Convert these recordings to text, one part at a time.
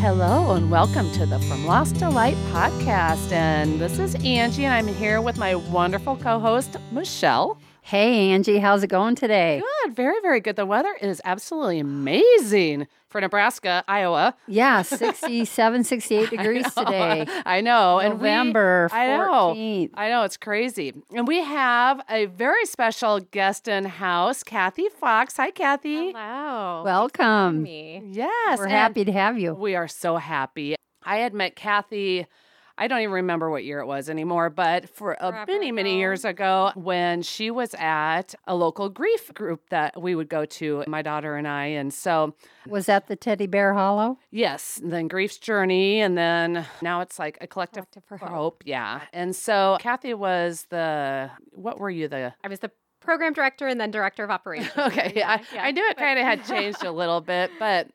Hello and welcome to the From Lost to Light podcast. And this is Angie, and I'm here with my wonderful co host, Michelle. Hey, Angie, how's it going today? Good, very, very good. The weather is absolutely amazing for Nebraska, Iowa. Yeah, 67, 68 degrees today. I know. November and we, I know. 14th. I know. It's crazy. And we have a very special guest in house, Cathy Fox. Hi, Cathy. Hello. Welcome. me. Yes. We're happy to have you. We are so happy. I had met Cathy. I don't even remember what year it was anymore, but for a Forever many, many years ago, when she was at a local grief group that we would go to, my daughter and I. And so, Was that the Teddy Bear Hollow? yes, then Grief's Journey, and then now it's like a collective, Collective for for Hope. hope. Yeah. And so, Cathy was the, what were you, the I was the program director and then director of operations. okay, yeah, I, I knew it kind of had changed a little bit, but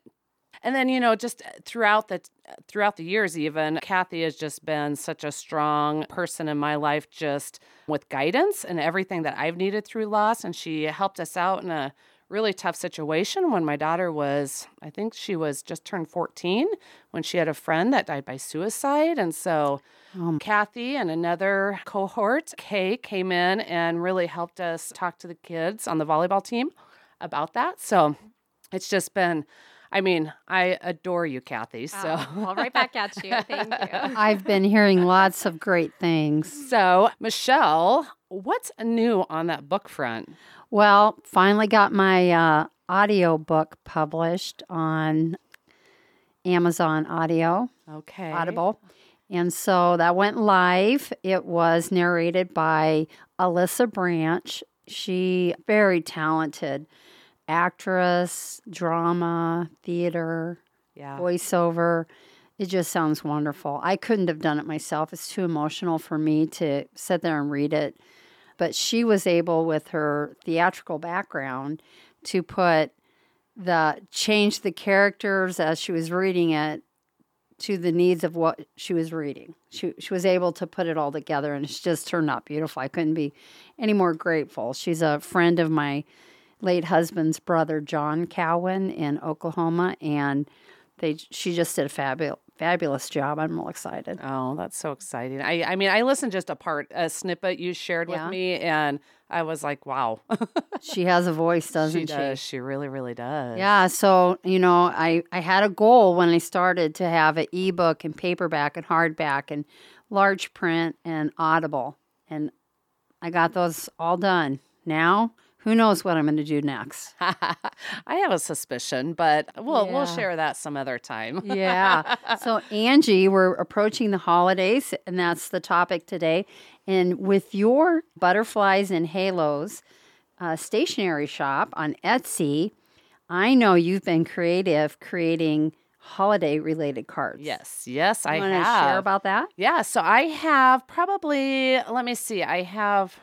and then you know just throughout the throughout the years even Cathy has just been such a strong person in my life just with guidance and everything that I've needed through loss and she helped us out in a really tough situation when my daughter was I think she was just turned 14 when she had a friend that died by suicide and so Um, Cathy and another cohort, Kay, came in and really helped us talk to the kids on the volleyball team about that. So it's just been, I mean, I adore you, Cathy. So. Oh, well, right back at you. Thank you. I've been hearing lots of great things. So, Michelle, what's new on that book front? Well, finally got my uh, audio book published on Amazon Audio, Okay. Audible. And so that went live. It was narrated by Alyssa Branch. She very talented actress, drama, theater, Yeah. voiceover. It just sounds wonderful. I couldn't have done it myself. It's too emotional for me to sit there and read it. But she was able, with her theatrical background, to put the change the characters as she was reading it to the needs of what she was reading. She she was able to put it all together, and it's just turned out beautiful. I couldn't be any more grateful. She's a friend of my late husband's brother, John Cowan, in Oklahoma, and they she just did a fabulous fabulous job. I'm real excited. Oh, that's so exciting. I, I mean, I listened just a part, a snippet you shared Yeah. with me, and I was like, wow. She has a voice, doesn't she she? She really, really does. Yeah, so you know, I I had a goal when I started to have an ebook and paperback and hardback and large print and Audible, and I got those all done. Now, who knows what I'm going to do next? I have a suspicion, but we'll we'll share that some other time. Yeah. So Angie, we're approaching the holidays, and that's the topic today. And with your butterflies and halos uh, stationery shop on Etsy, I know you've been creative creating holiday related cards. Yes, yes, I You to have. share about that? yeah, so I have probably let me see. I have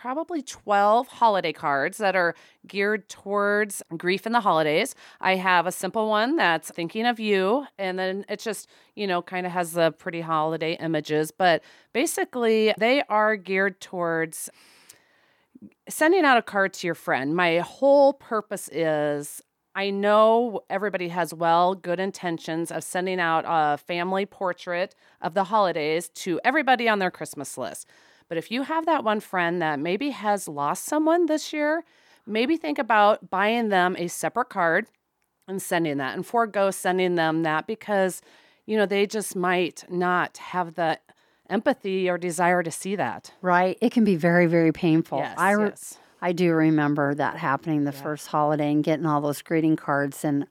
probably 12 holiday cards that are geared towards grief in the holidays. I have a simple one that's thinking of you and then it just, you know, kind of has the pretty holiday images, but basically they are geared towards sending out a card to your friend. My whole purpose is I know everybody has well good intentions of sending out a family portrait of the holidays to everybody on their Christmas list. But if you have that one friend that maybe has lost someone this year, maybe think about buying them a separate card and sending that and forego sending them that because you know they just might not have the empathy or desire to see that. Right. It can be very, very painful. Yes, I, re- yes. I do remember that happening the first holiday and getting all those greeting cards, and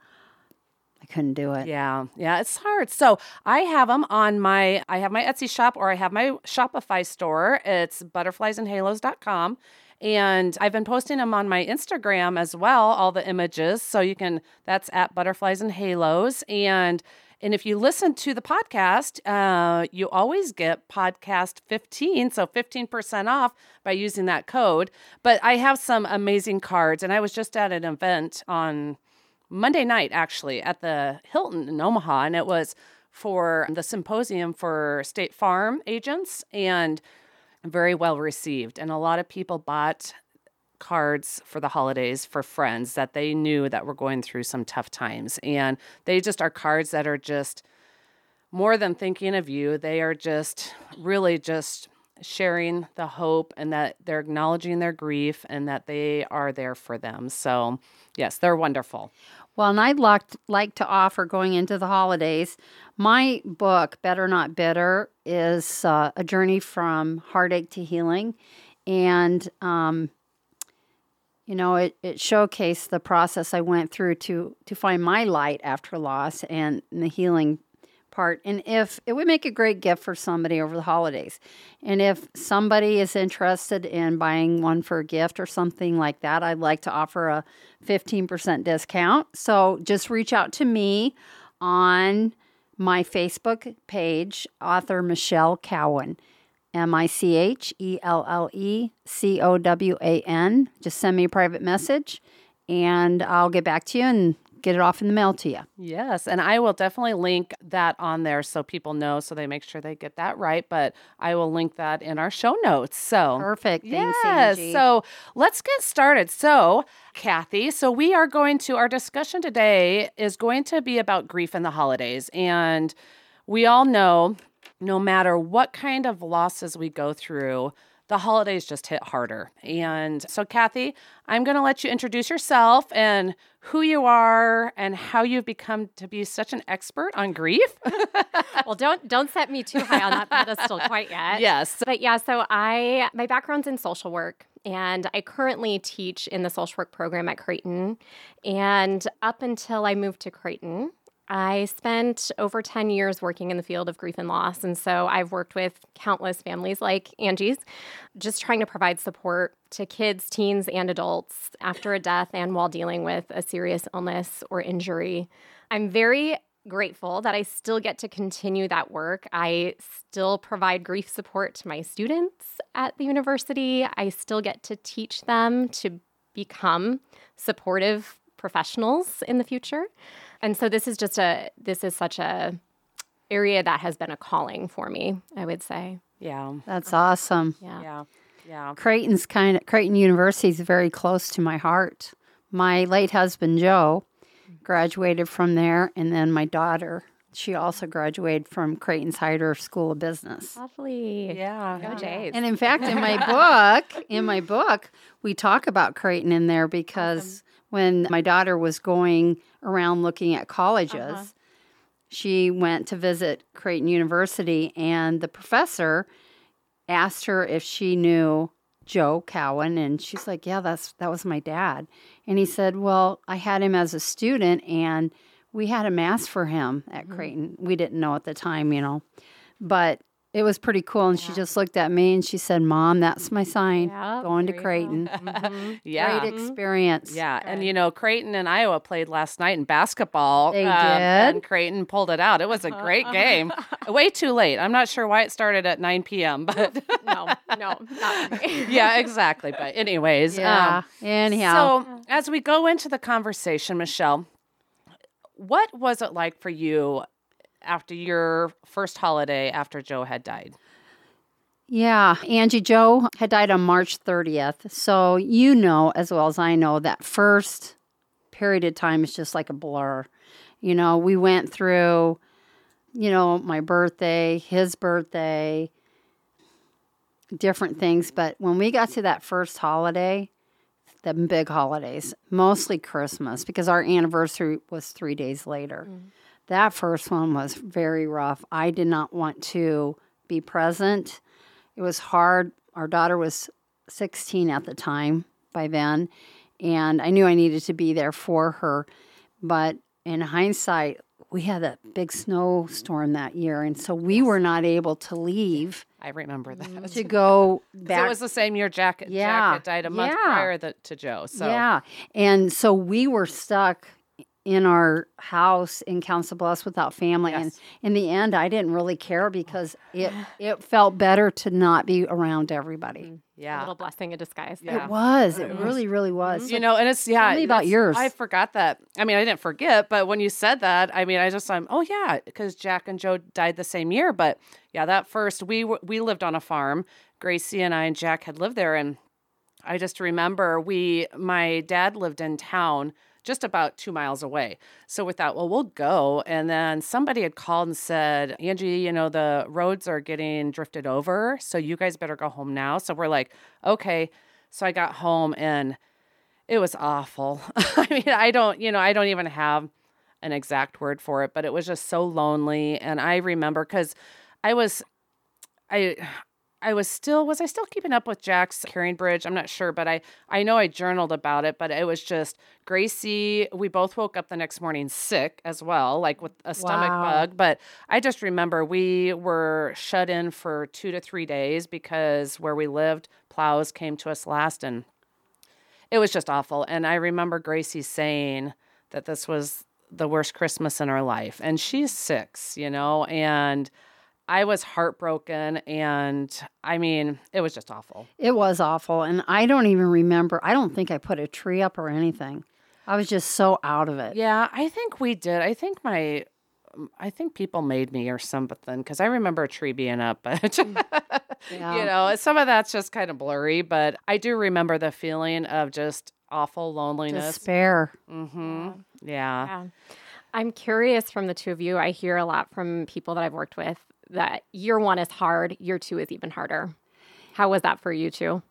couldn't do it. Yeah, yeah, it's hard. So I have them on my, I have my Etsy shop or I have my Shopify store. It's butterfliesandhalos.com. And I've been posting them on my Instagram as well, all the images. So you can, that's at butterflies and halos. And and if you listen to the podcast, uh, you always get podcast 15, so 15% off by using that code. But I have some amazing cards, and I was just at an event on Monday night, actually, at the Hilton in Omaha, and it was for the symposium for State Farm agents and very well received. And a lot of people bought cards for the holidays for friends that they knew that were going through some tough times. And they just are cards that are just more than thinking of you. They are just really just sharing the hope and that they're acknowledging their grief and that they are there for them. So, yes, they're wonderful. Well, and I'd like, like to offer going into the holidays. My book, Better Not Bitter, is uh, a journey from heartache to healing. And, um, you know, it, it showcased the process I went through to, to find my light after loss and the healing part. And if it would make a great gift for somebody over the holidays. And if somebody is interested in buying one for a gift or something like that, I'd like to offer a 15% discount. So just reach out to me on my Facebook page, author Michelle Cowan. M I C H E L L E C O W A N. Just send me a private message and I'll get back to you and get it off in the mail to you. Yes, and I will definitely link that on there so people know so they make sure they get that right, but I will link that in our show notes. So Perfect. Thanks, Yes. Angie. So let's get started. So, Cathy, so we are going to, our discussion today is going to be about grief in the holidays. And we all know no matter what kind of losses we go through, the holidays just hit harder. And so, Cathy, I'm going to let you introduce yourself and who you are and how you've become to be such an expert on grief. well, don't don't set me too high on that pedestal quite yet. yes. But yeah, so I my background's in social work and I currently teach in the social work program at Creighton. And up until I moved to Creighton, I spent over 10 years working in the field of grief and loss. And so I've worked with countless families like Angie's, just trying to provide support to kids, teens, and adults after a death and while dealing with a serious illness or injury. I'm very grateful that I still get to continue that work. I still provide grief support to my students at the university. I still get to teach them to become supportive professionals in the future. And so this is just a this is such a area that has been a calling for me, I would say. Yeah. That's awesome. Yeah. Yeah. Yeah. Creighton's kind of Creighton University is very close to my heart. My late husband Joe graduated from there, and then my daughter, she also graduated from Creighton's Heider School of Business. Lovely. Yeah. Go Jays. And in fact, in my book, in my book, we talk about Creighton in there because when my daughter was going around looking at colleges, Uh-huh. she went to visit Creighton University, and the professor asked her if she knew Joe Cowan, and she's like, "Yeah, that's that was my dad." And he said, "Well, I had him as a student, and we had a mass for him at Mm-hmm. Creighton. We didn't know at the time, you know, but." It was pretty cool, and she just looked at me and she said, "Mom, that's my sign. Yeah, Going to there you go. Creighton. Mhm. Yeah. Great experience." Yeah, and you know, Creighton and Iowa played last night in basketball. They um, did? And Creighton pulled it out. It was a great game. Way too late. I'm not sure why it started at 9 p.m., but No, no, not me. yeah, exactly. But, anyways, Yeah. um, Anyhow, so as we go into the conversation, Michelle, what was it like for you after your first holiday after Joe had died? Yeah, Angie Joe had died on March 30th. So you know as well as I know that first period of time is just like a blur. You know, we went through, you know, my birthday, his birthday, different things. But when we got to that first holiday, the big holidays, mostly Christmas, because our anniversary was three days later. Mm-hmm. That first one was very rough. I did not want to be present. It was hard. Our daughter was 16 at the time by then, and I knew I needed to be there for her. But in hindsight, we had a big snowstorm that year, and so we were not able to leave I remember that. Mm, to go So back. it was the same year Jack, Jack Yeah. had died a month Yeah. prior th- to Joe. So Yeah. And so we were stuck in our house in Council Bluffs without family. And in the end, I didn't really care because it, it felt better to not be around everybody. Mm, yeah, a little blessing in disguise. Yeah. It was. It mm-hmm. really, really was. You know, and it's yeah. me about yours. I forgot that. I mean, I didn't forget, but when you said that, I mean, I just I'm oh yeah, because Jack and Joe died the same year. But yeah, that first we we lived on a farm. Gracie and I and Jack had lived there, and I just remember we, my dad lived in town just about two miles away. So we thought, well, we'll go. And then somebody had called and said, Angie, you know, the roads are getting drifted over. So you guys better go home now. So we're like, okay. So I got home and it was awful. I mean, I don't, you know, I don't even have an exact word for it, but it was just so lonely. And I remember because I was, I, I was still was I still keeping up with Jack's CaringBridge? I'm not sure, but I I know I journaled about it, but it was just Gracie. We both woke up the next morning sick as well, like with a stomach Wow. bug. But I just remember we were shut in for two to three days because where we lived, plows came to us last, and it was just awful. And I remember Gracie saying that this was the worst Christmas in her life, and she's six, you know, and. I was heartbroken and I mean, it was just awful. It was awful. And I don't even remember. I don't think I put a tree up or anything. I was just so out of it. Yeah, I think we did. I think my I think people made me or something because I remember a tree being up, but Yeah. you know, some of that's just kind of blurry. But I do remember the feeling of just awful loneliness. Despair. Mm-hmm. Yeah. Yeah. I'm curious from the two of you. I hear a lot from people that I've worked with that year one is hard, year two is even harder. How was that for you two?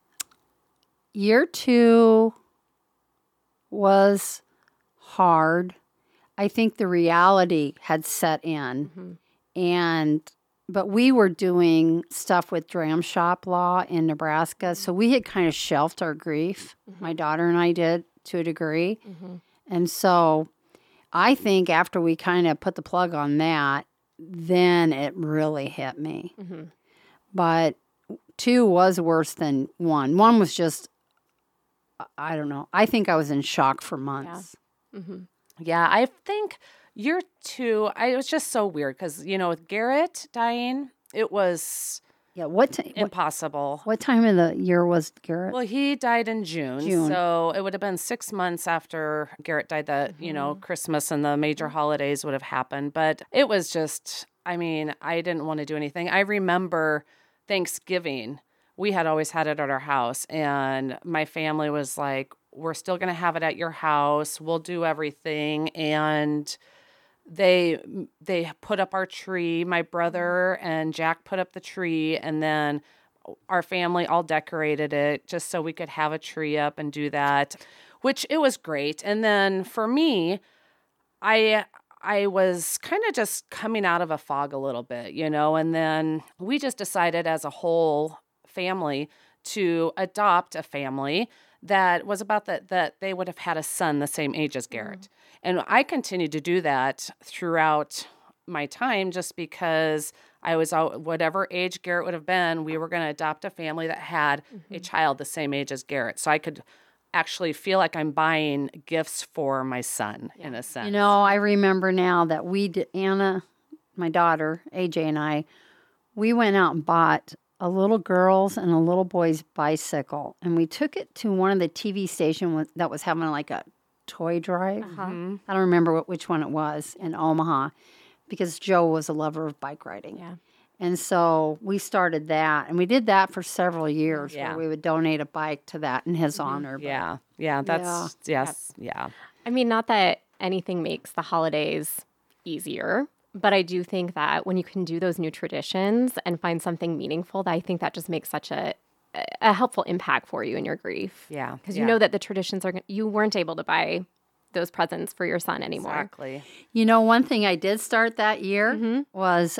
Year two was hard. I think the reality had set in. Mm-hmm. And, but we were doing stuff with dram shop law in Nebraska. So we had kind of shelved our grief. Mm-hmm. My daughter and I did to a degree. Mm-hmm. And so I think after we kind of put the plug on that, then it really hit me. Mm-hmm. But two was worse than one. One was just, I- don't know. I think I was in shock for months. Mm-hmm. Yeah. I think year two, I it was just so weird because, you know, with Garrett dying, it was Yeah. What, what, impossible. what time of the year was Garrett? Well, he died in June, June. so it would have been six months after Garrett died that you know mm-hmm. Christmas and the major mm-hmm. holidays would have happened. But it was just, I mean, I didn't want to do anything. I remember Thanksgiving. We had always had it at our house, and my family was like, "We're still going to have it at your house. We'll do everything." And they they put up our tree my mm-hmm. brother and jack put up the tree and then our family all decorated it just so we could have a tree up and do that which it was great. And then for me i i was kind of just coming out of a fog a little bit you know and then we just decided as a whole family to adopt a family that was about that that they would have had a son the same age as Garrett. Mm-hmm. And I continued to do that throughout my time just because I was out whatever age Garrett would have been, we were going to adopt a family that had a mm-hmm. child the same age as Garrett. So I could actually feel like I'm buying gifts for my son in a sense. You know, I remember now that we did, Anna, my daughter, AJ, and I, we went out and bought a little girl's and a little boy's bicycle, and we took it to one of the TV stations that was having like a toy drive. Uh-huh. Mm-hmm. I don't remember what, which one it was in Omaha, because Joe was a lover of bike riding. Yeah. And so we started that, and we did that for several years, Yeah. where we would donate a bike to that in his honor. but- Yeah. Yeah, that's yes. Yeah. I mean, not that anything makes the holidays easier, but I do think that when you can do those new traditions and find something meaningful, that I think that just makes such a a helpful impact for you in your grief. Yeah. Because yeah. you know that the traditions are, you weren't able to buy those presents for your son anymore. Exactly. You know, one thing I did start that year Mm-hmm. was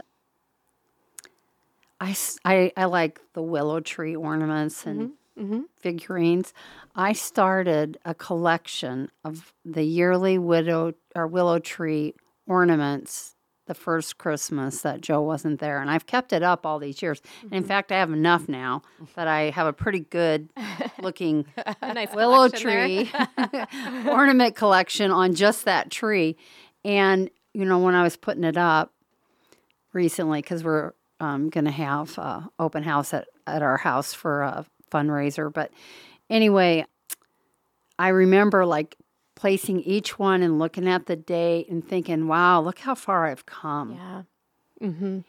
I, s- I, I like the willow tree ornaments and Mm-hmm. figurines. I started a collection of the yearly widow or willow tree ornaments the first Christmas that Joe wasn't there. And I've kept it up all these years. And Mm-hmm. in fact, I have enough now that I have a pretty good looking nice willow tree ornament collection on just that tree. And, you know, when I was putting it up recently, because we're um, going to have uh, open house at, at our house for a fundraiser. But anyway, I remember like placing each one and looking at the date and thinking, wow, look how far I've come. Yeah. Mm-hmm.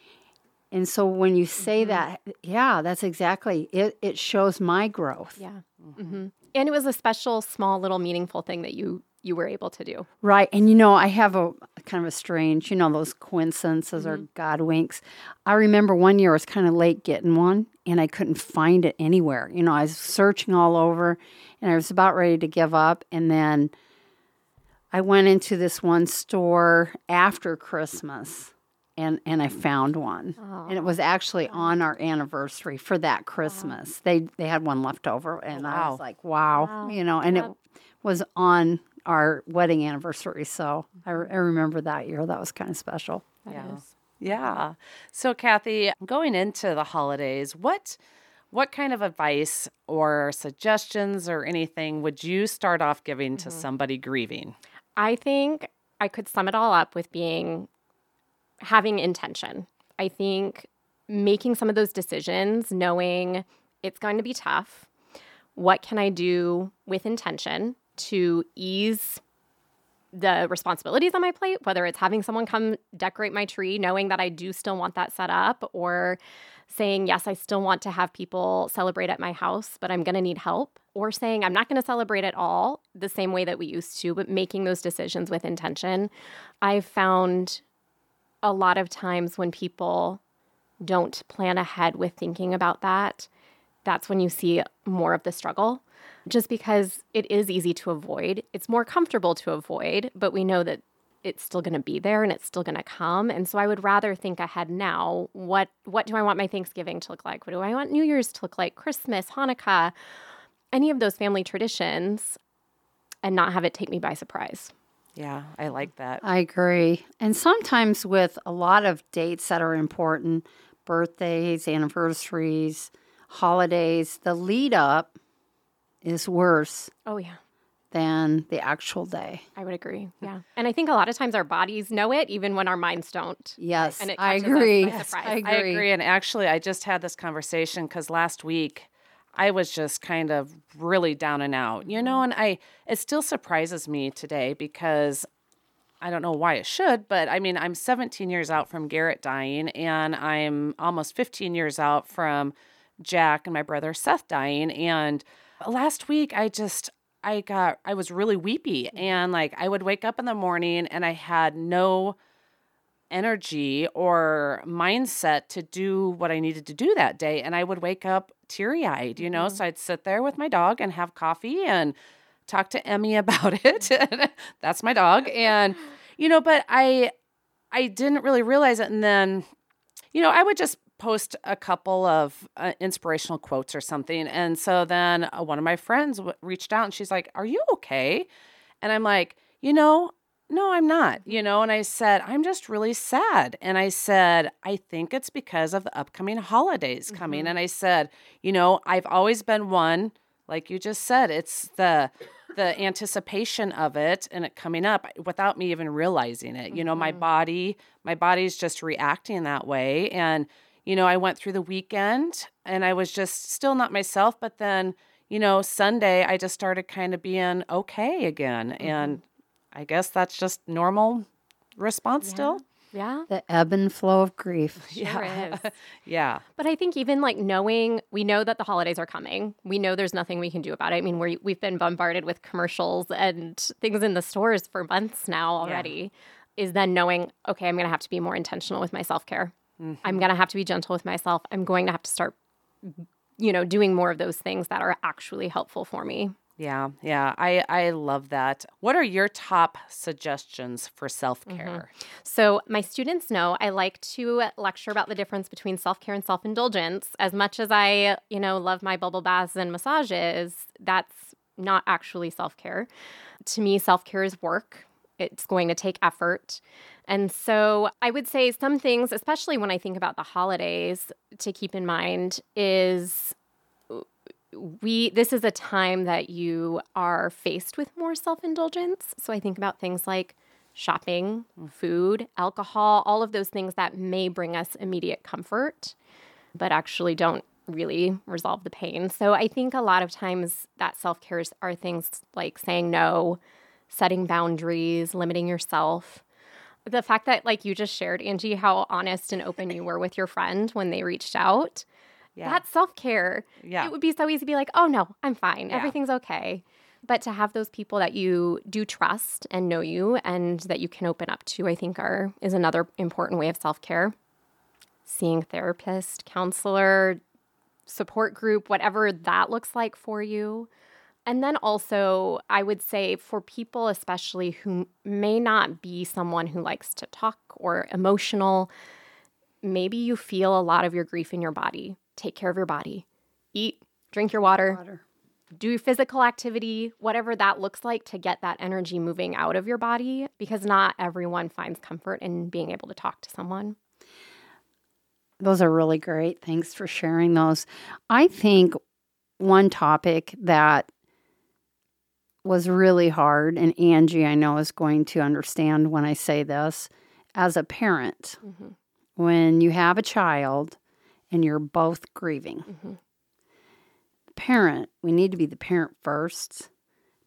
And so when you say that, yeah, that's exactly it. It shows my growth. Yeah. Mm-hmm. And it was a special, small, little, meaningful thing that you you were able to do. Right. And you know, I have a kind of a strange, you know, those coincidences mm-hmm. or God winks. I remember one year I was kind of late getting one and I couldn't find it anywhere. You know, I was searching all over and I was about ready to give up. And then I went into this one store after Christmas and and I found one, oh. and it was actually on our anniversary for that Christmas. Wow. They they had one left over, and wow. I was like, wow. wow. you know, and yep. it was on our wedding anniversary, so I, I remember that year. That was kind of special. That yeah, is. yeah. So, Cathy, going into the holidays, what what kind of advice or suggestions or anything would you start off giving mm-hmm. to somebody grieving? I think I could sum it all up with being having intention. I think making some of those decisions, knowing it's going to be tough. What can I do with intention to ease the responsibilities on my plate, whether it's having someone come decorate my tree, knowing that I do still want that set up, or saying, yes, I still want to have people celebrate at my house, but I'm going to need help, or saying, I'm not going to celebrate at all the same way that we used to, but making those decisions with intention. I've found a lot of times when people don't plan ahead with thinking about that, that's when you see more of the struggle. Just because it is easy to avoid, it's more comfortable to avoid, but we know that it's still going to be there and it's still going to come. And so I would rather think ahead now. What what do I want my Thanksgiving to look like? What do I want New Year's to look like? Christmas, Hanukkah, any of those family traditions and not have it take me by surprise. Yeah, I like that. I agree. And sometimes with a lot of dates that are important, birthdays, anniversaries, holidays, the lead up is worse. Oh, yeah. Than the actual day. I would agree. Yeah. And I think a lot of times our bodies know it even when our minds don't. Yes. And I agree. Yes, I agree. I agree. And actually, I just had this conversation because last week I was just kind of really down and out, you know, mm-hmm. and I it still surprises me today because I don't know why it should, but I mean, I'm 17 years out from Garrett dying and I'm almost 15 years out from Jack and my brother Seth dying and last week I just I got I was really weepy mm-hmm. and like I would wake up in the morning and I had no energy or mindset to do what I needed to do that day. And I would wake up teary eyed, you know? Mm-hmm. So I'd sit there with my dog and have coffee and talk to Emmy about it. That's my dog. And, you know, but I, I didn't really realize it. And then, you know, I would just post a couple of uh, inspirational quotes or something. And so then uh, one of my friends w- reached out and she's like, Are you okay? And I'm like, You know, no, I'm not, you know. And I said, I'm just really sad. And I said, I think it's because of the upcoming holidays coming. Mm-hmm. And I said, you know, I've always been one, like you just said, it's the the anticipation of it and it coming up without me even realizing it. Mm-hmm. You know, my mm-hmm. body, my body's just reacting that way. And, you know, I went through the weekend and I was just still not myself, but then you know, Sunday I just started kind of being okay again. Mm-hmm. And I guess that's just normal response yeah. still. Yeah. The ebb and flow of grief. Sure yeah. is. yeah. But I think even like knowing, we know that the holidays are coming. We know there's nothing we can do about it. I mean, we we've been bombarded with commercials and things in the stores for months now already. Yeah. Is then knowing, okay, I'm going to have to be more intentional with my self care. Mm-hmm. I'm going to have to be gentle with myself. I'm going to have to start, you know, doing more of those things that are actually helpful for me. Yeah, yeah, I I love that. What are your top suggestions for self care? Mm-hmm. So my students know I like to lecture about the difference between self care and self indulgence. As much as I, you know, love my bubble baths and massages, that's not actually self care. To me, self care is work. It's going to take effort. And so I would say some things, especially when I think about the holidays, to keep in mind is we this is a time that you are faced with more self-indulgence. So i think about things like shopping mm. food alcohol all of those things that may bring us immediate comfort but actually don't really resolve the pain. So i think a lot of times that self-care is are things like saying no setting boundaries limiting yourself. The fact that like you just shared angie how honest and open you were with your friend when they reached out Yeah. That's self care. Yeah. It would be so easy to be like, oh no, I'm fine. Yeah. Everything's okay. But to have those people that you do trust and know you and that you can open up to, I think are is another important way of self care. Seeing therapist, counselor, support group, whatever that looks like for you. And then also, I would say for people, especially who may not be someone who likes to talk or emotional, maybe you feel a lot of your grief in your body. Take care of your body. Eat, drink your water, Water. do physical activity, whatever that looks like to get that energy moving out of your body because not everyone finds comfort in being able to talk to someone. Those are really great. Thanks for sharing those. I think one topic that was really hard, and Angie, I know, is going to understand when I say this as a parent, Mhm. when you have a child and you're both grieving. Mhm. Parent, we need to be the parent first,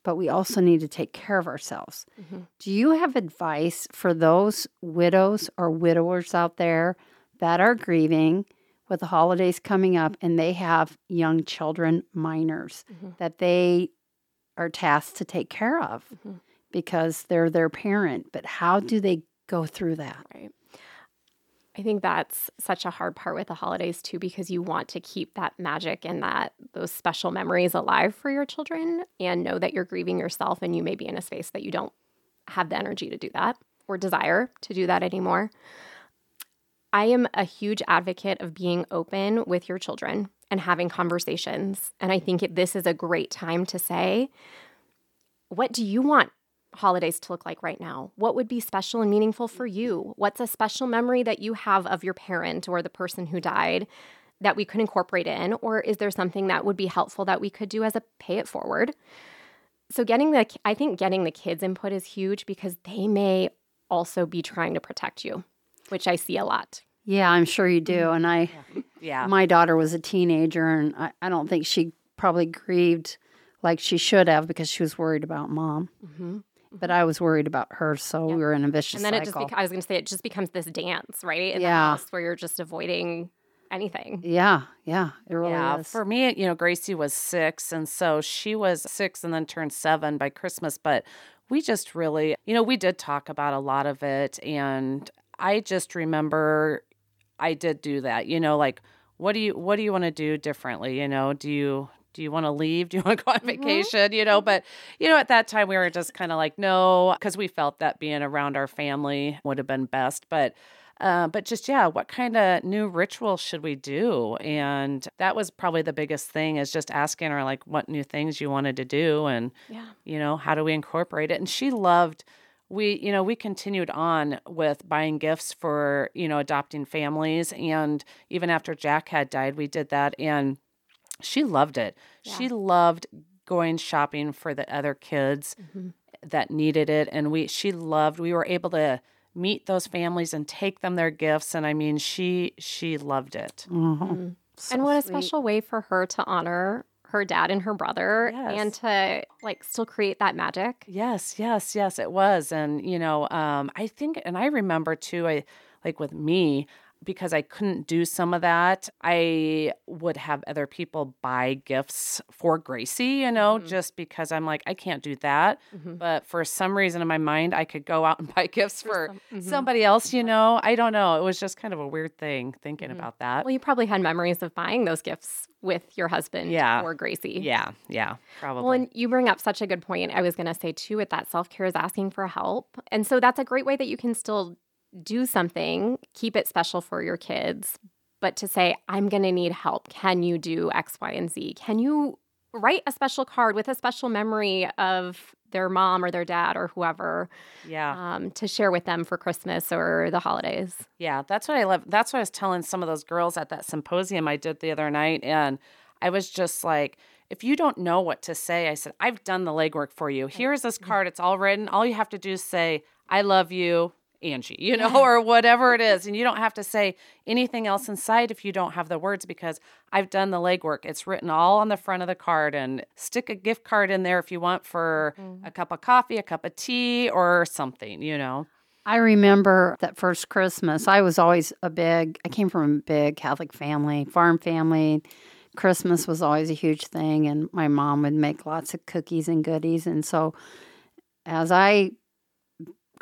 but we also need to take care of ourselves. Mhm. Do you have advice for those widows or widowers out there that are grieving with the holidays coming up and they have young children, minors, Mhm. that they are tasked to take care of Mhm. because they're their parent? But how do they go through that? Right. I think that's such a hard part with the holidays too, because you want to keep that magic and that those special memories alive for your children and know that you're grieving yourself and you may be in a space that you don't have the energy to do that or desire to do that anymore. I am a huge advocate of being open with your children and having conversations. And I think this is a great time to say, what do you want holidays to look like right now? What would be special and meaningful for you? What's a special memory that you have of your parent or the person who died that we could incorporate in? Or is there something that would be helpful that we could do as a pay it forward? So, getting the, I think getting the kids' input is huge because they may also be trying to protect you, which I see a lot. Yeah, I'm sure you do. And I, Yeah. my daughter was a teenager, and I, I don't think she probably grieved like she should have because she was worried about mom. Mm-hmm. But I was worried about her, so we were in a vicious And then it cycle. just, beca- I was going to say, it just becomes this dance, right? In the Yeah. house where you're just avoiding anything. yeah, yeah, it really yeah, is. for me, you know, Gracie was six, and so she was six and then turned seven by Christmas. But we just really, you know, we did talk about a lot of it, and I just remember I did do that. You know, like what do you what do you want to do differently? You know, do you do you want to leave? Do you want to go on vacation? You know, but you know, at that time we were just kind of like no, because we felt that being around our family would have been best, but. Uh, but just yeah, what kind of new ritual should we do? And that was probably the biggest thing is just asking her like what new things you wanted to do, and Yeah. you know how do we incorporate it? And she loved. We you know we continued on with buying gifts for you know adopting families, and even after Jack had died, we did that, and she loved it. She loved going shopping for the other kids that needed it and we she loved we were able to meet those families and take them their gifts and I mean she she loved it. Mhm. So and what a special way for her to honor her dad and her brother Yes. and to like still create that magic. Yes, yes, yes, it was. And you know, um I think and I remember too I like with me because I couldn't do some of that, I would have other people buy gifts for Gracie, you know, Mhm. just because I'm like, I can't do that. But for some reason in my mind, I could go out and buy gifts for, some- mhm. somebody else, you know. I don't know. It was just kind of a weird thing thinking Mhm. about that. Well, you probably had memories of buying those gifts with your husband Yeah. or Gracie. Yeah, yeah, probably. Well, and you bring up such a good point. I was going to say too, with that self care is asking for help. And so that's a great way that you can still do something, keep it special for your kids, but to say, I'm going to need help. Can you do X, Y, and Z? Can you write a special card with a special memory of their mom or their dad or whoever yeah. um, to share with them for Christmas or the holidays? Yeah, that's what I love. That's what I was telling some of those girls at that symposium I did the other night. And I was just like, if you don't know what to say, I said, I've done the legwork for you. Here's this card. It's all written. All you have to do is say, I love you, Angie, you know, or whatever it is. And you don't have to say anything else inside if you don't have the words because I've done the legwork. It's written all on the front of the card and stick a gift card in there if you want for mm-hmm. a cup of coffee, a cup of tea, or something, you know. I remember that first Christmas. I was always a big, I came from a big Catholic family, farm family. Christmas was always a huge thing, and my mom would make lots of cookies and goodies. And so, as I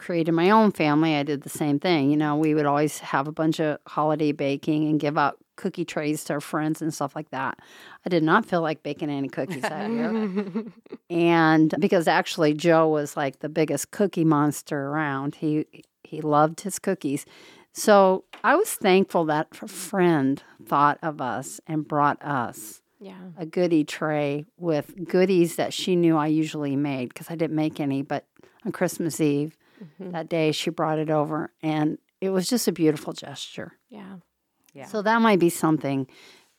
created my own family, I did the same thing. You know, we would always have a bunch of holiday baking and give out cookie trays to our friends and stuff like that. I did not feel like baking any cookies that year. and because actually Joe was like the biggest cookie monster around. He he loved his cookies. So I was thankful that a friend thought of us and brought us Yeah. a goodie tray with goodies that she knew I usually made because I didn't make any. But on Christmas Eve, Mm-hmm. that day, she brought it over, and it was just a beautiful gesture. Yeah. Yeah. So that might be something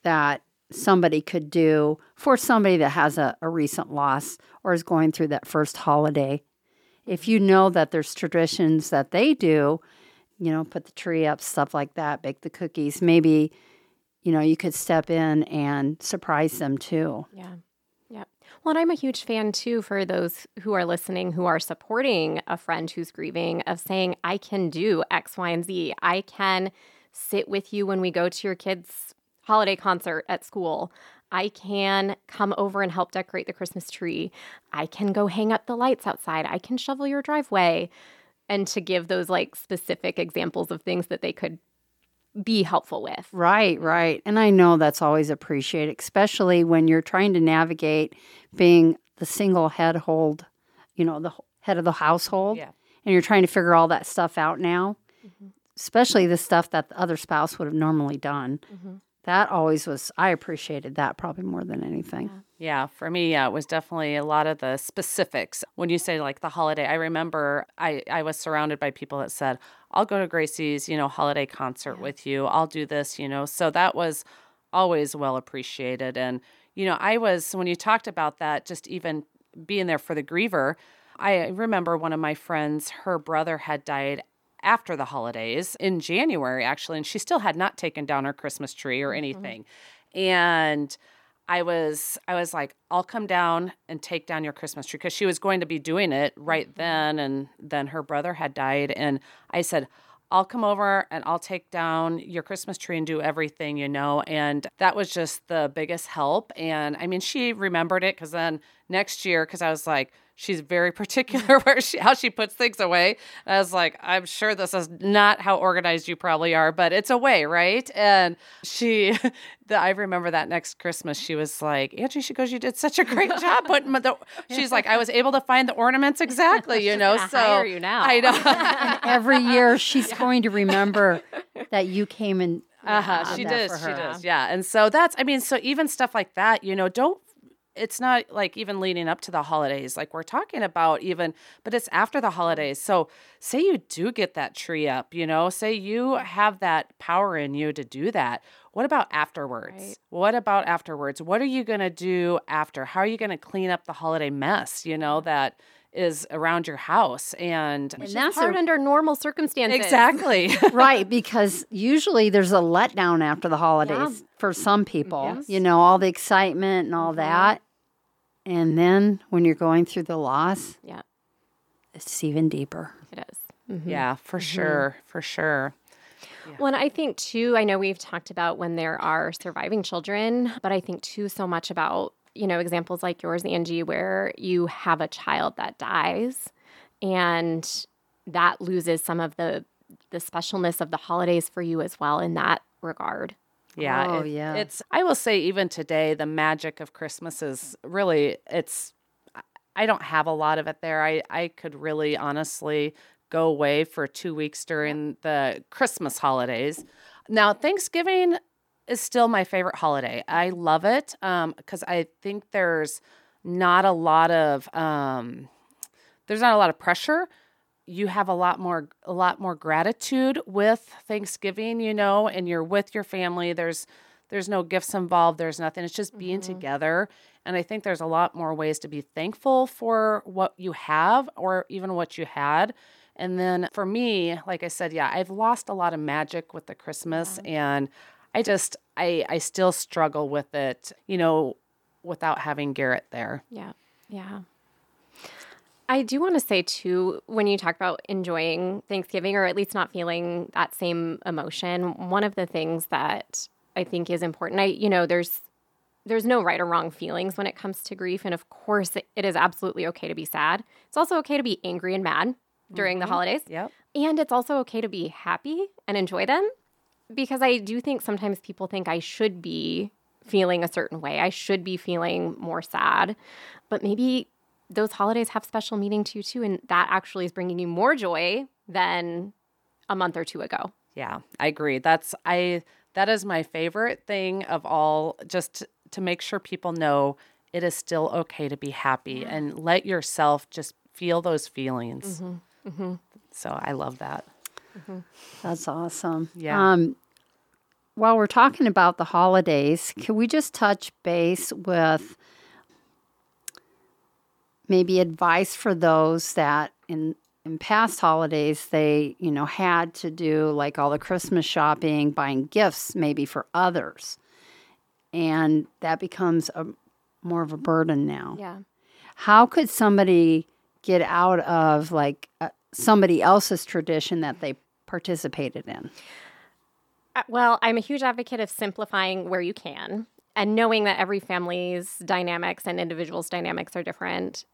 that somebody could do for somebody that has a, a recent loss or is going through that first holiday. If you know that there's traditions that they do, you know, put the tree up, stuff like that, bake the cookies, maybe, you know, you could step in and surprise them too. Yeah. Well, and I'm a huge fan too for those who are listening who are supporting a friend who's grieving of saying, I can do X, Y, and Z. I can sit with you when we go to your kids' holiday concert at school. I can come over and help decorate the Christmas tree. I can go hang up the lights outside. I can shovel your driveway. And to give those like specific examples of things that they could be helpful with. Right, right. And I know that's always appreciated, especially when you're trying to navigate being the single head hold, you know, the head of the household. Yeah. And you're trying to figure all that stuff out now, mm-hmm. especially the stuff that the other spouse would have normally done. Mm-hmm. That always was, I appreciated that probably more than anything. Yeah, for me, yeah, it was definitely a lot of the specifics. When you say like the holiday, I remember I, I was surrounded by people that said, I'll go to Gracie's, you know, holiday concert with you. I'll do this, you know. So that was always well appreciated. And, you know, I was, when you talked about that, just even being there for the griever, I remember one of my friends, her brother had died after the holidays in January, actually, and she still had not taken down her Christmas tree or mm-hmm. anything. And I was I was like, I'll come down and take down your Christmas tree because she was going to be doing it right mm-hmm. then and then her brother had died and I said, I'll come over and I'll take down your Christmas tree and do everything, you know. And that was just the biggest help. And I mean, she remembered it because then next year, because I was like, she's very particular where she how she puts things away. And I was like, I'm sure this is not how organized you probably are, but it's a way, right? And she, the, I remember that next Christmas, she was like, Angie, she goes, you did such a great job putting the. She's like, I was able to find the ornaments exactly, you know. gonna So hire you now. I know. Every year she's going to remember that you came and Uh-huh. She does. She does. Yeah. And so that's, I mean, so even stuff like that, you know, don't, it's not like even leading up to the holidays. Like we're talking about even, but it's after the holidays. So say you do get that tree up, you know, say you have that power in you to do that. What about afterwards? Right. What about afterwards? What are you going to do after? How are you going to clean up the holiday mess, you know, that is around your house? And And that's hard a- under normal circumstances. exactly. right because usually there's a letdown after the holidays for some people Yes. you know all the excitement and all mm-hmm. that and then when you're going through the loss Yeah, it's even deeper it is. Mm-hmm. yeah, for mm-hmm. sure. For sure. Well, and I think too, I know we've talked about when there are surviving children, but I think too so much about, you know, examples like yours, Angie, where you have a child that dies and that loses some of the the specialness of the holidays for you as well in that regard. Yeah. Oh, it- yeah. It's I will say even today the magic of Christmas is really it's I- I don't have a lot of it there. I I could really honestly go away for 2 weeks during the Christmas holidays. Now, Thanksgiving is still my favorite holiday. I love it um cuz I think there's not a lot of um there's not a lot of pressure you have a lot more a lot more gratitude with Thanksgiving, you know, and you're with your family. There's there's no gifts involved, there's nothing. It's just being together. And I think there's a lot more ways to be thankful for what you have or even what you had. And then for me, like I said, yeah, I've lost a lot of magic with the Christmas and I just I I still struggle with it, you know, without having Garrett there. Yeah. Yeah. I do want to say too, when you talk about enjoying Thanksgiving or at least not feeling that same emotion, one of the things that I think is important, I you know, there's there's no right or wrong feelings when it comes to grief, and of course, it is absolutely okay to be sad. It's also okay to be angry and mad during mm-hmm. the holidays. Yep. And it's also okay to be happy and enjoy them because I do think sometimes people think I should be feeling a certain way. I should be feeling more sad. But maybe those holidays have special meaning to you too. And that actually is bringing you more joy than a month or two ago. Yeah, I agree. That's, I, that is my favorite thing of all, just to make sure people know it is still okay to be happy and let yourself just feel those feelings. Mm-hmm. Mm-hmm. So I love that. Mm-hmm. That's awesome. Yeah. Um, while we're talking about the holidays, can we just touch base with maybe advice for those that in in past holidays they you know had to do like all the christmas shopping buying gifts maybe for others and that becomes a more of a burden now yeah how could somebody get out of like uh, somebody else's tradition that they participated in uh, well, I'm a huge advocate of simplifying where you can and knowing that every family's dynamics and individuals' dynamics are different.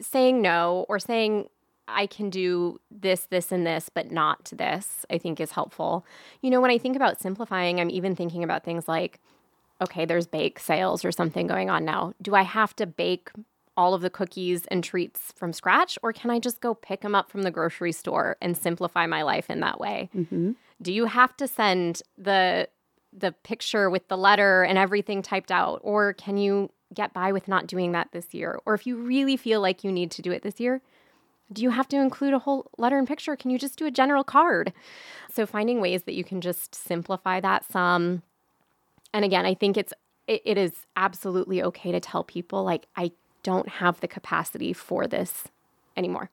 Saying no or saying, I can do this, this, and this, but not this, I think is helpful. You know, when I think about simplifying, I'm even thinking about things like, okay, there's bake sales or something going on now. Do I have to bake all of the cookies and treats from scratch, or can I just go pick them up from the grocery store and simplify my life in that way? Mm-hmm. Do you have to send the the picture with the letter and everything typed out or can you get by with not doing that this year? Or if you really feel like you need to do it this year, do you have to include a whole letter and picture? Can you just do a general card? So finding ways that you can just simplify that some. And again, I think it's it, it is absolutely okay to tell people like I don't have the capacity for this anymore.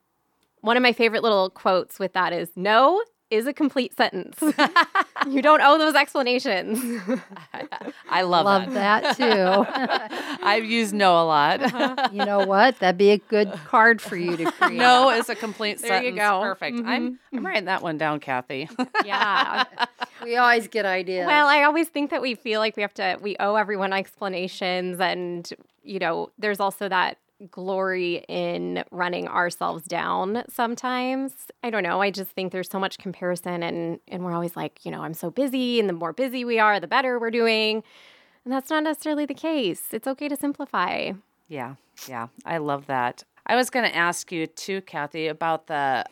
One of my favorite little quotes with that is no is a complete sentence. you don't owe those explanations. I love, love that. that too. I've used no a lot. Uh-huh. You know what? That'd be a good card for you to create. No is a complete there sentence. You go. Perfect. Mm-hmm. I'm I'm writing that one down, Cathy. yeah. We always get ideas. Well, I always think that we feel like we have to we owe everyone explanations and you know, there's also that glory in running ourselves down sometimes. I don't know. I just think there's so much comparison and and we're always like, you know, I'm so busy and the more busy we are, the better we're doing. And that's not necessarily the case. It's okay to simplify. Yeah. Yeah. I love that. I was going to ask you too, Cathy, about the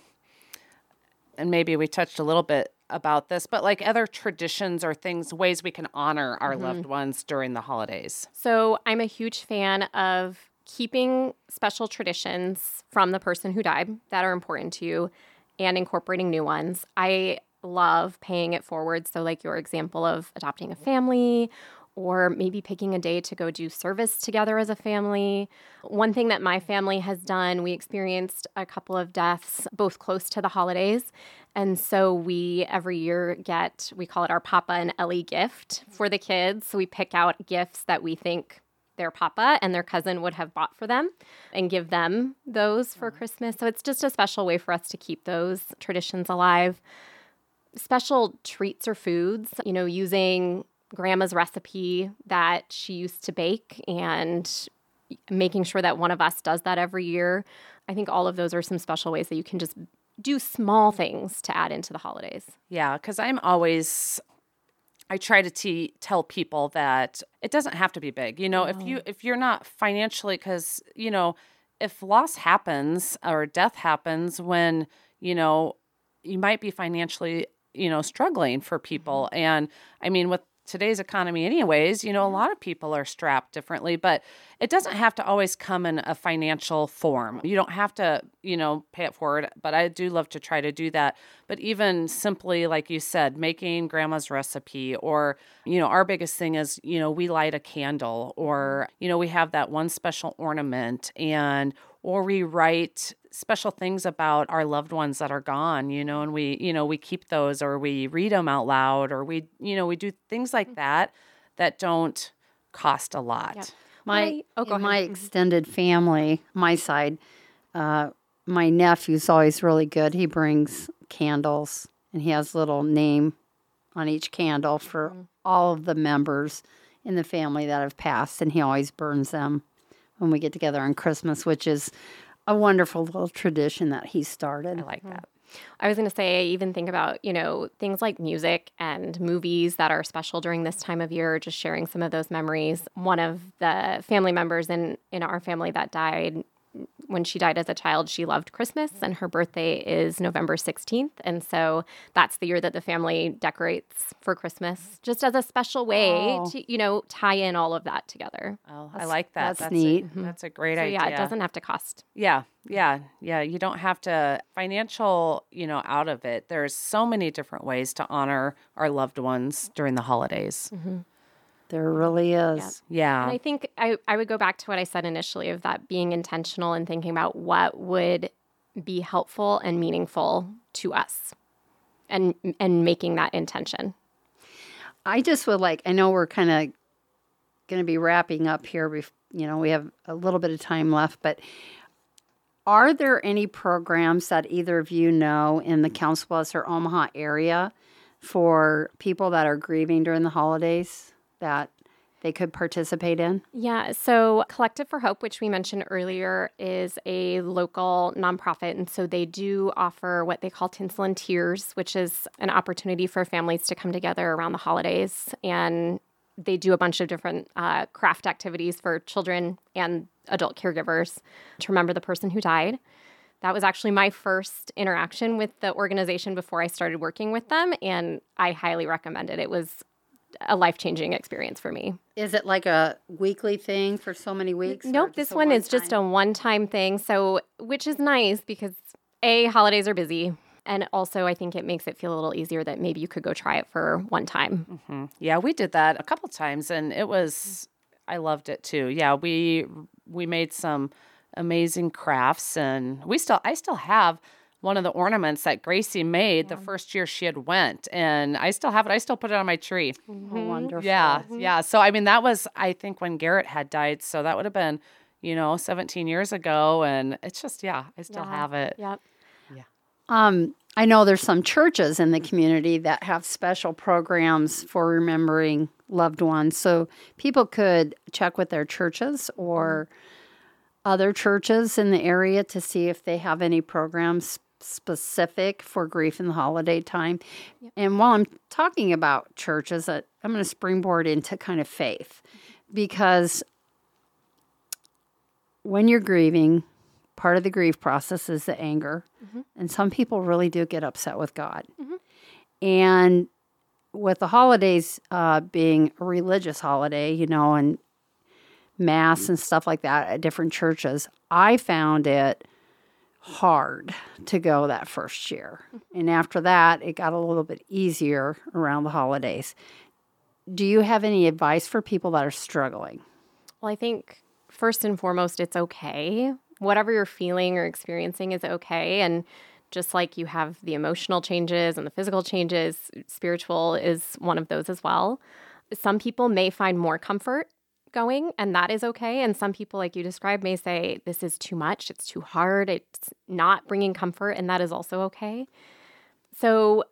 and maybe we touched a little bit about this, but like other traditions or things, ways we can honor our mm-hmm. loved ones during the holidays. So I'm a huge fan of keeping special traditions from the person who died that are important to you and incorporating new ones. I love paying it forward. So, like your example of adopting a family or maybe picking a day to go do service together as a family. One thing that my family has done, we experienced a couple of deaths both close to the holidays. And so we every year get, we call it our Papa and Ellie gift for the kids. So we pick out gifts that we think their papa and their cousin would have bought for them and give them those for Christmas. So it's just a special way for us to keep those traditions alive. Special treats or foods, you know, using grandma's recipe that she used to bake and making sure that one of us does that every year. I think all of those are some special ways that you can just do small things to add into the holidays. Yeah, because I'm always I try to te- tell people that it doesn't have to be big. You know, if you if you're not financially cuz you know, if loss happens or death happens when, you know, you might be financially, you know, struggling for people mm-hmm. and I mean with today's economy anyways you know a mm-hmm. lot of people are strapped differently but it doesn't have to always come in a financial form. You don't have to you know pay it forward but i do love to try to do that. But even simply like you said making grandma's recipe or you know our biggest thing is you know we light a candle or mm-hmm. you know we have that one special ornament and or we write special things about our loved ones that are gone you know and we you know we keep those or we read them out loud or we you know we do things like mm. that that don't cost a lot yeah. my oh, my extended family my side uh, my nephew's always really good. He brings candles and he has a little name on each candle for all of the members in the family that have passed, and he always burns them when we get together on Christmas, which is a wonderful little tradition that he started. I like mm-hmm. that. I was going to say, even think about, you know, things like music and movies that are special during this time of year, just sharing some of those memories. One of the family members in, in our family that died when she died as a child, she loved Christmas, and her birthday is November 16th. And so that's the year that the family decorates for Christmas, just as a special way Oh. to, you know, tie in all of that together. Oh, I like that. that's a- neat. that's a mm-hmm. great So, idea. yeah, it doesn't have to cost. Yeah, yeah, yeah. You don't have to financial, you know, out of it. There's so many different ways to honor our loved ones during the holidays. Mm-hmm. There really is. Yeah. And I think I, I would go back to what I said initially of that being intentional and thinking about what would be helpful and meaningful to us and and making that intention. I just would like, I know we're kind of going to be wrapping up here. bef- You know, we have a little bit of time left, but are there any programs that either of you know in the Council Bluffs or Omaha area for people that are grieving during the holidays that they could participate in? Yeah, so Collective for Hope, which we mentioned earlier, is a local nonprofit. And so they do offer what they call Tinsel and Tears, which is an opportunity for families to come together around the holidays. And they do a bunch of different uh, craft activities for children and adult caregivers to remember the person who died. That was actually my first interaction with the organization before I started working with them. And I highly recommend it. It was a life changing experience for me. Is it like a weekly thing for so many weeks? Nope, this a one is just a one time thing. So, which is nice because A, holidays are busy. And also, I think it makes it feel a little easier that maybe you could go try it for one time. Mhm. Yeah, we did that a couple times and it was I loved it too. Yeah, we we made some amazing crafts and we still I still have one of the ornaments that Gracie made the first year she had went and I still have it. I still put it on my tree. Mm-hmm. Oh, wonderful. Yeah, mm-hmm. yeah. So I mean that was I think when Garrett had died, so that would have been, you know, 17 years ago and it's just yeah, I still Yeah. have it. Yep. Yeah. Um, I know there's some churches in the community that have special programs for remembering loved ones. So people could check with their churches or mm-hmm. other churches in the area to see if they have any programs specific for grief in the holiday time. And while I'm talking about churches, I'm going to springboard into kind of faith because when you're grieving, part of the grief process is the anger. And some people really do get upset with God. And with the holidays uh, being a religious holiday, you know, and mass and stuff like that at different churches, I found it hard to go that first year. And after that, it got a little bit easier around the holidays. Do you have any advice for people that are struggling? Well, I think first and foremost, it's okay. Whatever you're feeling or experiencing is okay. And just like you have the emotional changes and the physical changes, spiritual is one of those as well. Some people may find more comfort going, and that is okay. And some people, like you described, may say, This is too much, it's too hard, it's not bringing comfort, and that is also okay. So,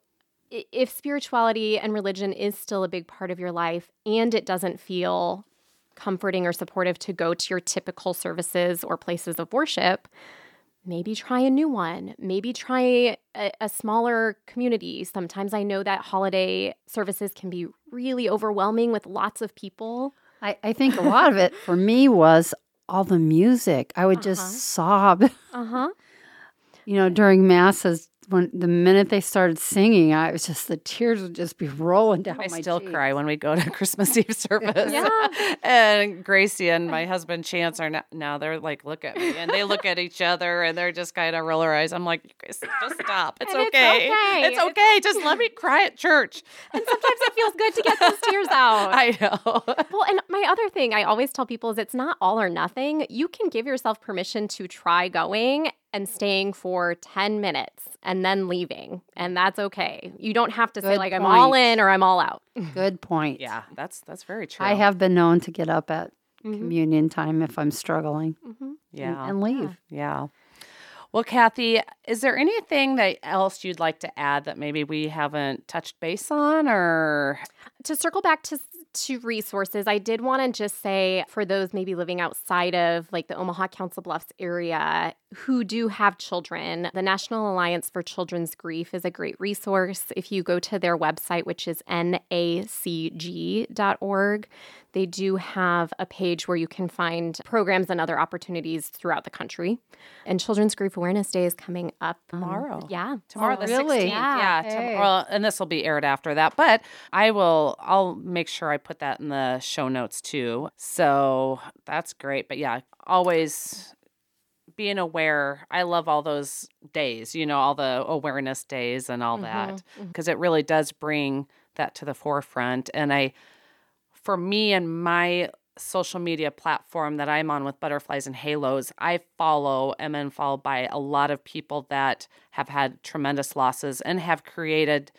if spirituality and religion is still a big part of your life and it doesn't feel comforting or supportive to go to your typical services or places of worship, maybe try a new one. Maybe try a, a smaller community. Sometimes I know that holiday services can be really overwhelming with lots of people. I, I think a lot of it for me was all the music. I would just Uh-huh. sob, Uh huh. You know, during masses. When the minute they started singing, I was just the tears would just be rolling down I my still cheeks. cry when we go to Christmas Eve service. Yeah. and Gracie and my husband Chance are now, now they're like, look at me. And they look at each other and they're just kind of roll their eyes. I'm like, you guys, just stop. It's And it's okay. okay. It's okay. Just let me cry at church. And sometimes it feels good to get those tears out. I know. Well, and my other thing I always tell people is it's not all or nothing. You can give yourself permission to try going and staying for 10 minutes and then leaving. And that's okay. You don't have to say, Good like, I'm all in or I'm all out. Good point. yeah, that's that's very true. I have been known to get up at Mhm. communion time if I'm struggling Mhm. Yeah. and, leave. Yeah. Well, Cathy, is there anything that else you'd like to add that maybe we haven't touched base on or to circle back to to resources, I did want to just say for those maybe living outside of like the Omaha Council Bluffs area who do have children, the National Alliance for Children's Grief is a great resource. If you go to their website, which is nacg.org, they do have a page where you can find programs and other opportunities throughout the country. And Children's Grief Awareness Day is coming up um, tomorrow. yeah. Tomorrow oh, the really? 16th. Yeah. yeah hey. tomorrow, and this will be aired after that, but I will I'll make sure I put that in the show notes too. So, that's great. But yeah, always being aware. I love all those days, you know, all the awareness days and all that Mhm, mhm. because it really does bring that to the forefront. And I, for me and my social media platform that I'm on with Butterflies and Halos, I follow am and followed by a lot of people that have had tremendous losses and have created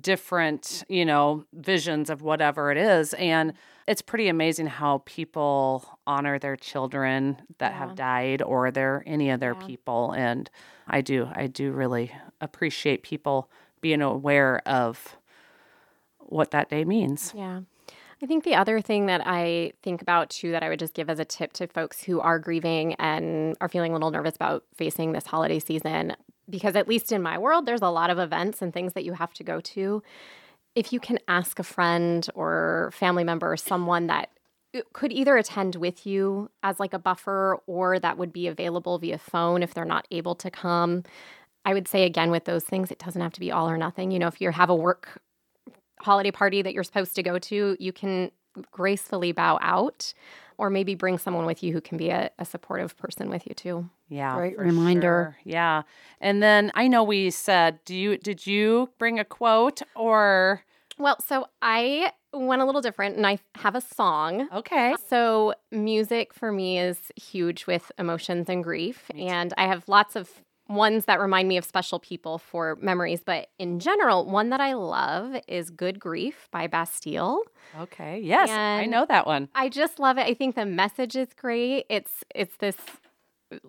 different, you know, visions of whatever it is. And it's pretty amazing how people honor their children that Yeah. have died or their any of their Yeah. people. And I do, I do really appreciate people being aware of what that day means. Yeah. I think the other thing that I think about too that I would just give as a tip to folks who are grieving and are feeling a little nervous about facing this holiday season, because at least in my world, there's a lot of events and things that you have to go to. If you can ask a friend or family member or someone that could either attend with you as like a buffer or that would be available via phone if they're not able to come. I would say again with those things, it doesn't have to be all or nothing. You know, if you have a work holiday party that you're supposed to go to, you can gracefully bow out or maybe bring someone with you who can be a, a supportive person with you too. Yeah. Great reminder. sure. Yeah. And then I know we said, do you did you bring a quote or Well, so I went a little different and I have a song. okay. So, music for me is huge with emotions and grief. And I have lots of ones that remind me of special people for memories. But in general, one that I love is Good Grief by Bastille. Okay. Yes. I know that one. I just love it. I think the message is great. It's it's this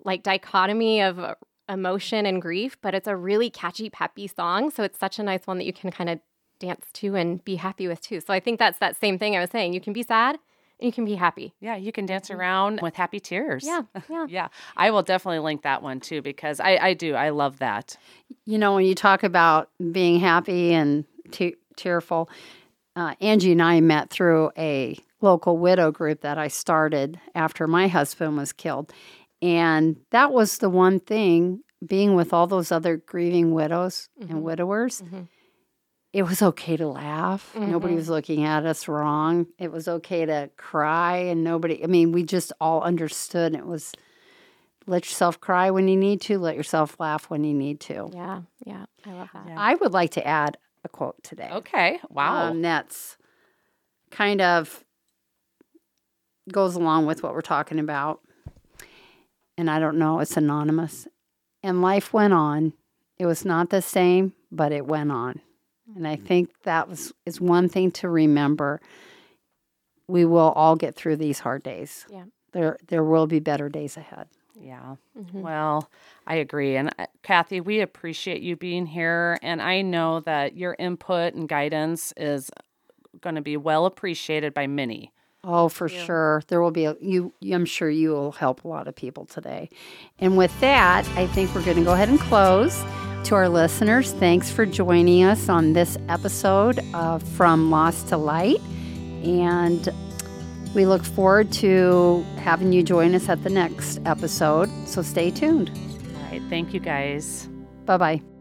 like dichotomy of uh, emotion and grief, but it's a really catchy, peppy song. So it's such a nice one that you can kind of dance to and be happy with too. So I think that's that same thing I was saying. You can be sad and you can be happy. Yeah, you can dance around with happy tears. Yeah, yeah. Yeah. I will definitely link that one too because I, I do. I love that. You know, when you talk about being happy and te- tearful, uh, Angie and I met through a local widow group that I started after my husband was killed. And that was the one thing being with all those other grieving widows Mhm. and widowers. Mhm. It was okay to laugh. Nobody Mhm. was looking at us wrong. It was okay to cry, and nobody, I mean, we just all understood. It was let yourself cry when you need to, let yourself laugh when you need to. Yeah, yeah. I love that. Yeah. I would like to add a quote today. Okay. Wow. Um, that's kind of goes along with what we're talking about. And I don't know, it's anonymous. And life went on. It was not the same, but it went on. And I think that was is one thing to remember. We will all get through these hard days. Yeah. There there will be better days ahead. yeah. Mhm. Well, I agree. And uh, Cathy, we appreciate you being here. And I know that your input and guidance is going to be well appreciated by many. Oh, for you. sure. There will be a you I'm sure you will help a lot of people today. And with that, I think we're going to go ahead and close. To our listeners, thanks for joining us on this episode of From Lost to Light. And we look forward to having you join us at the next episode. So stay tuned. All right. Thank you guys. Bye bye.